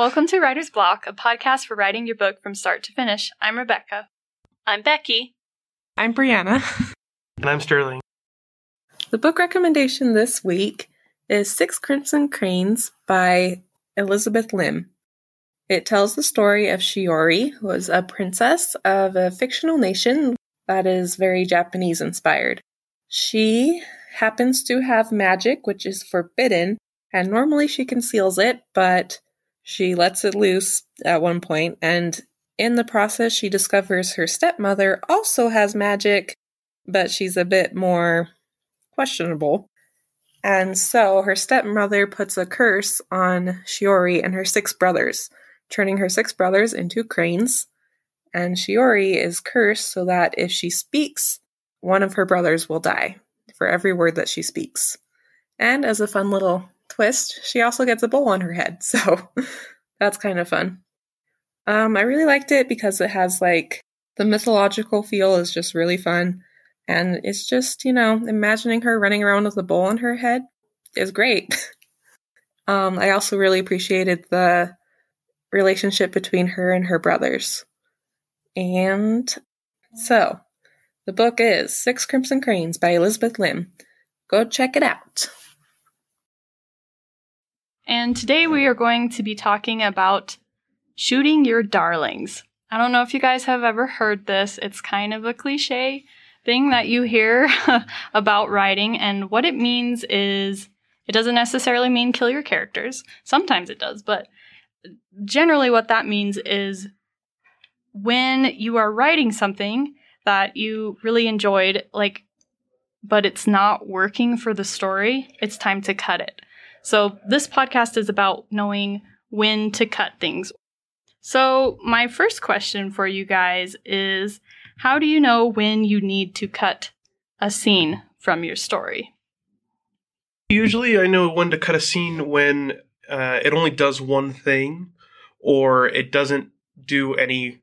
Welcome to Writer's Block, a podcast for writing your book from start to finish. I'm Rebecca. I'm Becky. I'm Brianna. And I'm Sterling. The book recommendation this week is Six Crimson Cranes by Elizabeth Lim. It tells the story of Shiori, who is a princess of a fictional nation that is very Japanese inspired. She happens to have magic, which is forbidden, and normally she conceals it, but she lets it loose at one point, and in the process, she discovers her stepmother also has magic, but she's a bit more questionable. And so her stepmother puts a curse on Shiori and her six brothers, turning her six brothers into cranes. And Shiori is cursed so that if she speaks, one of her brothers will die for every word that she speaks. And as a fun little twist, she also gets a bowl on her head. So that's kind of fun. Um, I really liked it because it has like the mythological feel is just really fun. And it's just, you know, imagining her running around with a bowl on her head is great. um, I also really appreciated the relationship between her and her brothers. And so, the book is Six Crimson Cranes by Elizabeth Lim. Go check it out. And today we are going to be talking about shooting your darlings. I don't know if you guys have ever heard this. It's kind of a cliche thing that you hear about writing, and what it means is it doesn't necessarily mean kill your characters. Sometimes it does, but generally, what that means is when you are writing something that you really enjoyed, like, but it's not working for the story, it's time to cut it. So, this podcast is about knowing when to cut things. So, my first question for you guys is how do you know when you need to cut a scene from your story? Usually, I know when to cut a scene when uh, it only does one thing, or it doesn't do any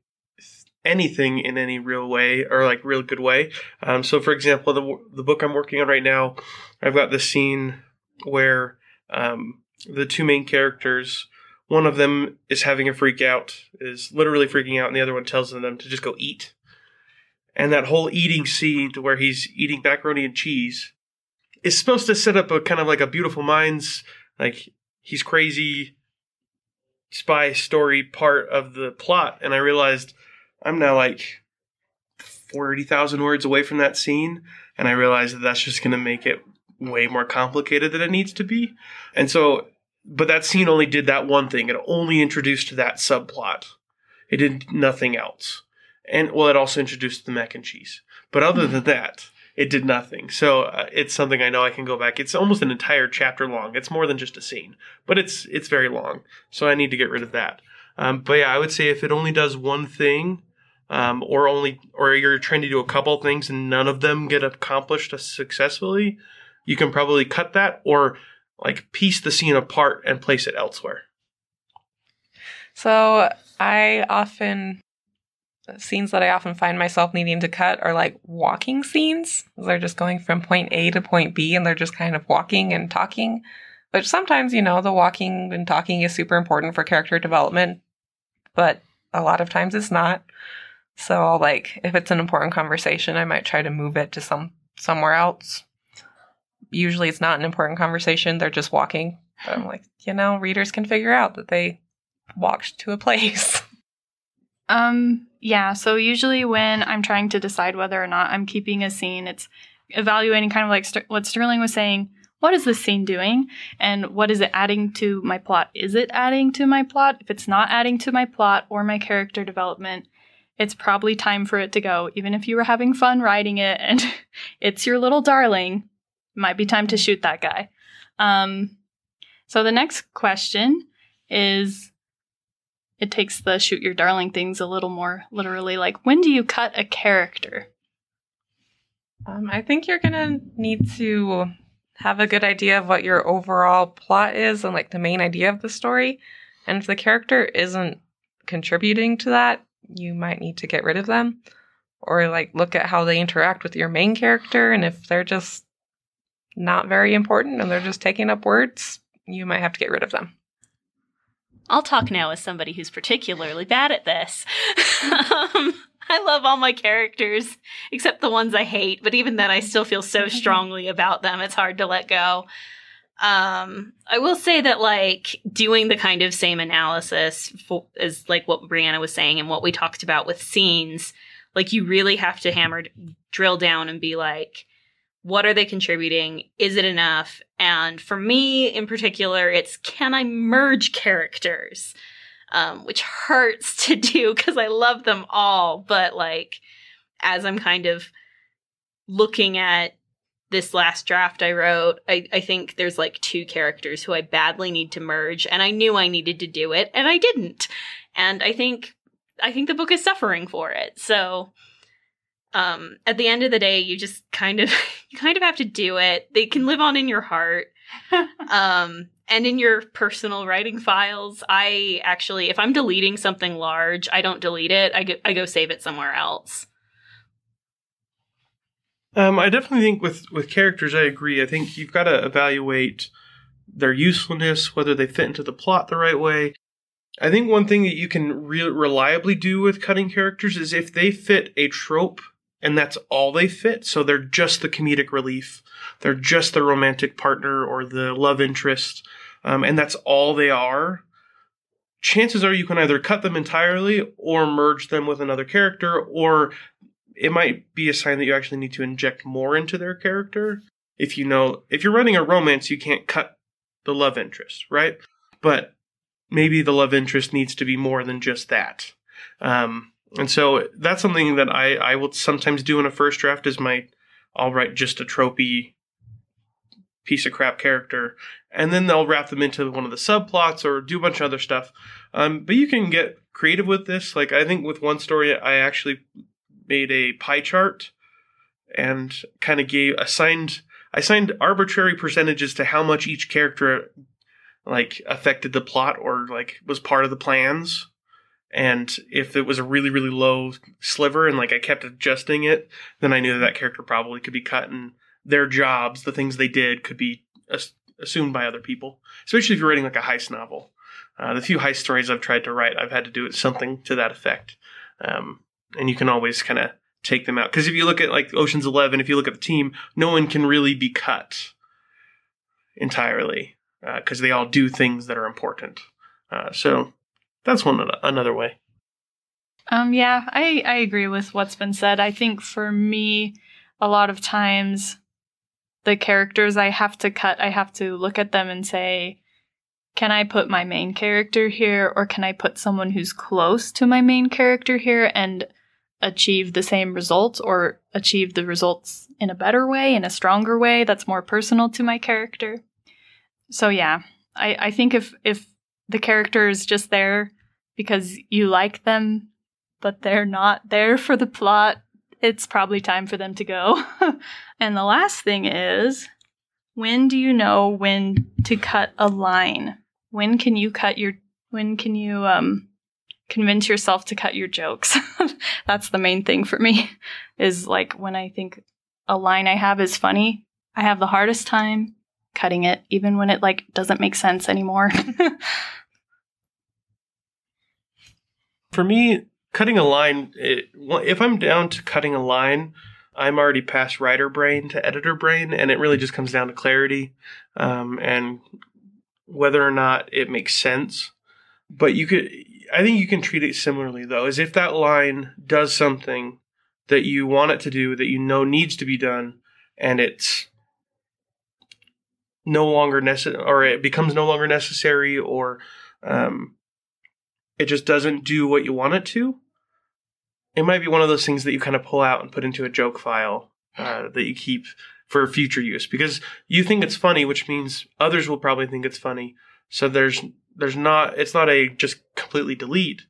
anything in any real way or like real good way. Um, so, for example, the the book I'm working on right now, I've got this scene where um, the two main characters, one of them is having a freak out, is literally freaking out, and the other one tells them to just go eat. And that whole eating scene to where he's eating macaroni and cheese is supposed to set up a kind of like a beautiful minds, like he's crazy spy story part of the plot. And I realized I'm now like 40,000 words away from that scene. And I realized that that's just going to make it way more complicated than it needs to be. And so, but that scene only did that one thing. It only introduced that subplot. It did nothing else and well, it also introduced the mac and cheese. But other than that, it did nothing. So uh, it's something I know I can go back. It's almost an entire chapter long. It's more than just a scene, but it's it's very long. So I need to get rid of that. Um, but yeah, I would say if it only does one thing, um, or only or you're trying to do a couple things and none of them get accomplished successfully, you can probably cut that or like piece the scene apart and place it elsewhere. So I often scenes that I often find myself needing to cut are like walking scenes. They're just going from point A to point B and they're just kind of walking and talking. But sometimes, you know, the walking and talking is super important for character development, but a lot of times it's not. So I'll like if it's an important conversation, I might try to move it to some somewhere else. Usually it's not an important conversation, they're just walking. But I'm like, you know, readers can figure out that they walked to a place. Um, yeah, so usually when I'm trying to decide whether or not I'm keeping a scene, it's evaluating kind of like St- what Sterling was saying. What is this scene doing? And what is it adding to my plot? Is it adding to my plot? If it's not adding to my plot or my character development, it's probably time for it to go. Even if you were having fun writing it and it's your little darling, might be time to shoot that guy. Um, so the next question is it takes the shoot your darling things a little more literally. Like, when do you cut a character? Um, I think you're gonna need to have a good idea of what your overall plot is and like the main idea of the story. And if the character isn't contributing to that, you might need to get rid of them or like look at how they interact with your main character. And if they're just not very important and they're just taking up words, you might have to get rid of them. I'll talk now as somebody who's particularly bad at this. um, I love all my characters except the ones I hate, but even then I still feel so strongly about them. It's hard to let go. Um, I will say that like doing the kind of same analysis for, as like what Brianna was saying and what we talked about with scenes, like you really have to hammer drill down and be like, what are they contributing? Is it enough? And for me in particular, it's can I merge characters? Um, which hurts to do because I love them all. But like, as I'm kind of looking at this last draft I wrote, I, I think there's like two characters who I badly need to merge, and I knew I needed to do it, and I didn't. And I think I think the book is suffering for it. So um at the end of the day you just kind of you kind of have to do it they can live on in your heart um and in your personal writing files i actually if i'm deleting something large i don't delete it i go, I go save it somewhere else Um, I definitely think with with characters, I agree. I think you've got to evaluate their usefulness, whether they fit into the plot the right way. I think one thing that you can re- reliably do with cutting characters is if they fit a trope and that's all they fit. So they're just the comedic relief, they're just the romantic partner or the love interest, um, and that's all they are. Chances are you can either cut them entirely or merge them with another character, or it might be a sign that you actually need to inject more into their character. If you know, if you're running a romance, you can't cut the love interest, right? But maybe the love interest needs to be more than just that. Um, and so that's something that I, I will sometimes do in a first draft is my, I'll write just a tropey piece of crap character, and then they'll wrap them into one of the subplots or do a bunch of other stuff. Um, but you can get creative with this. Like I think with one story, I actually made a pie chart and kind of gave assigned I assigned arbitrary percentages to how much each character like affected the plot or like was part of the plans. And if it was a really really low sliver and like I kept adjusting it, then I knew that that character probably could be cut and their jobs, the things they did, could be as- assumed by other people. Especially if you're writing like a heist novel. Uh, the few heist stories I've tried to write, I've had to do something to that effect. Um, and you can always kind of take them out. Because if you look at like Ocean's Eleven, if you look at the team, no one can really be cut entirely because uh, they all do things that are important. Uh, so that's one another way. Um, yeah, I, I agree with what's been said. I think for me, a lot of times the characters I have to cut, I have to look at them and say, can I put my main character here or can I put someone who's close to my main character here and achieve the same results or achieve the results in a better way, in a stronger way that's more personal to my character? So yeah, I, I think if if the character is just there because you like them, but they're not there for the plot, it's probably time for them to go. and the last thing is when do you know when to cut a line? When can you cut your when can you um convince yourself to cut your jokes? That's the main thing for me is like when I think a line I have is funny, I have the hardest time cutting it even when it like doesn't make sense anymore. For me, cutting a line, it, if I'm down to cutting a line, I'm already past writer brain to editor brain, and it really just comes down to clarity um, and whether or not it makes sense. But you could, I think you can treat it similarly though, as if that line does something that you want it to do, that you know needs to be done, and it's no longer necessary, or it becomes no longer necessary, or um, it just doesn't do what you want it to. It might be one of those things that you kind of pull out and put into a joke file uh, that you keep for future use because you think it's funny, which means others will probably think it's funny. So there's there's not it's not a just completely delete,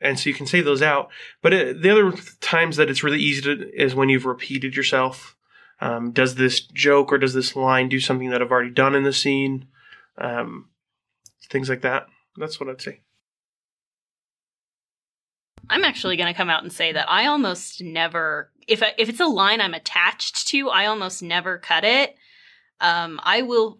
and so you can save those out. But it, the other times that it's really easy to is when you've repeated yourself. Um, does this joke or does this line do something that I've already done in the scene? Um, things like that. That's what I'd say. I'm actually going to come out and say that I almost never, if I, if it's a line I'm attached to, I almost never cut it. Um, I will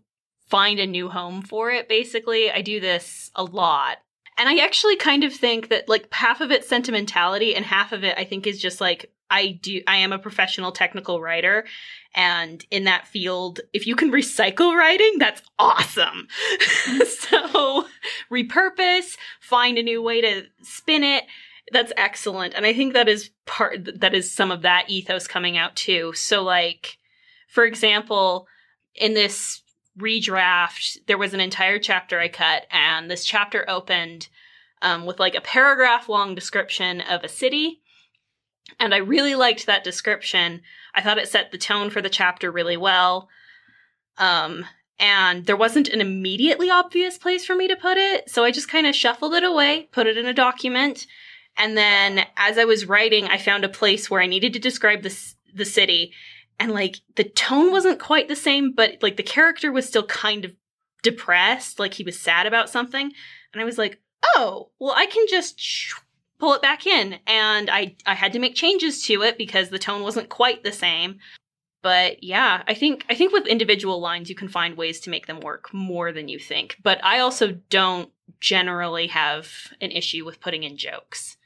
find a new home for it. Basically, I do this a lot. And I actually kind of think that like half of it's sentimentality and half of it I think is just like I do I am a professional technical writer and in that field if you can recycle writing that's awesome. so repurpose, find a new way to spin it. That's excellent. And I think that is part that is some of that ethos coming out too. So like for example, in this redraft, there was an entire chapter I cut, and this chapter opened um, with like a paragraph long description of a city. And I really liked that description. I thought it set the tone for the chapter really well. Um, and there wasn't an immediately obvious place for me to put it, so I just kind of shuffled it away, put it in a document, and then as I was writing, I found a place where I needed to describe the the city, and like the tone wasn't quite the same, but like the character was still kind of depressed, like he was sad about something. And I was like, oh, well, I can just pull it back in. And I, I had to make changes to it because the tone wasn't quite the same. But yeah, I think I think with individual lines you can find ways to make them work more than you think. But I also don't generally have an issue with putting in jokes.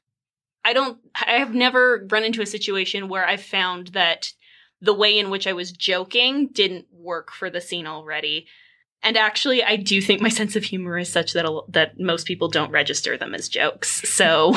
I don't I have never run into a situation where I've found that the way in which I was joking didn't work for the scene already. And actually, I do think my sense of humor is such that that most people don't register them as jokes. So,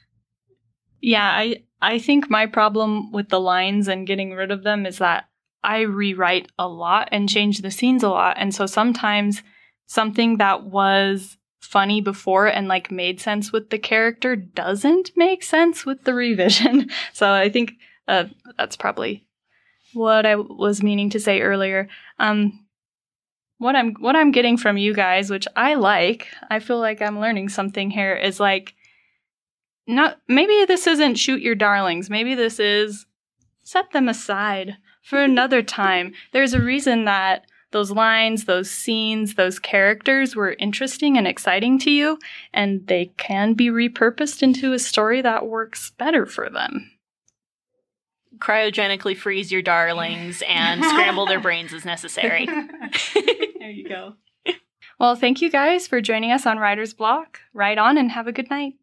yeah, I I think my problem with the lines and getting rid of them is that I rewrite a lot and change the scenes a lot, and so sometimes something that was funny before and like made sense with the character doesn't make sense with the revision. so I think uh, that's probably what I was meaning to say earlier. Um, what I'm what I'm getting from you guys, which I like, I feel like I'm learning something here, is like not maybe this isn't shoot your darlings. Maybe this is set them aside for another time. There's a reason that those lines, those scenes, those characters were interesting and exciting to you, and they can be repurposed into a story that works better for them cryogenically freeze your darlings and scramble their brains as necessary. there you go. Well, thank you guys for joining us on Writer's Block. Write on and have a good night.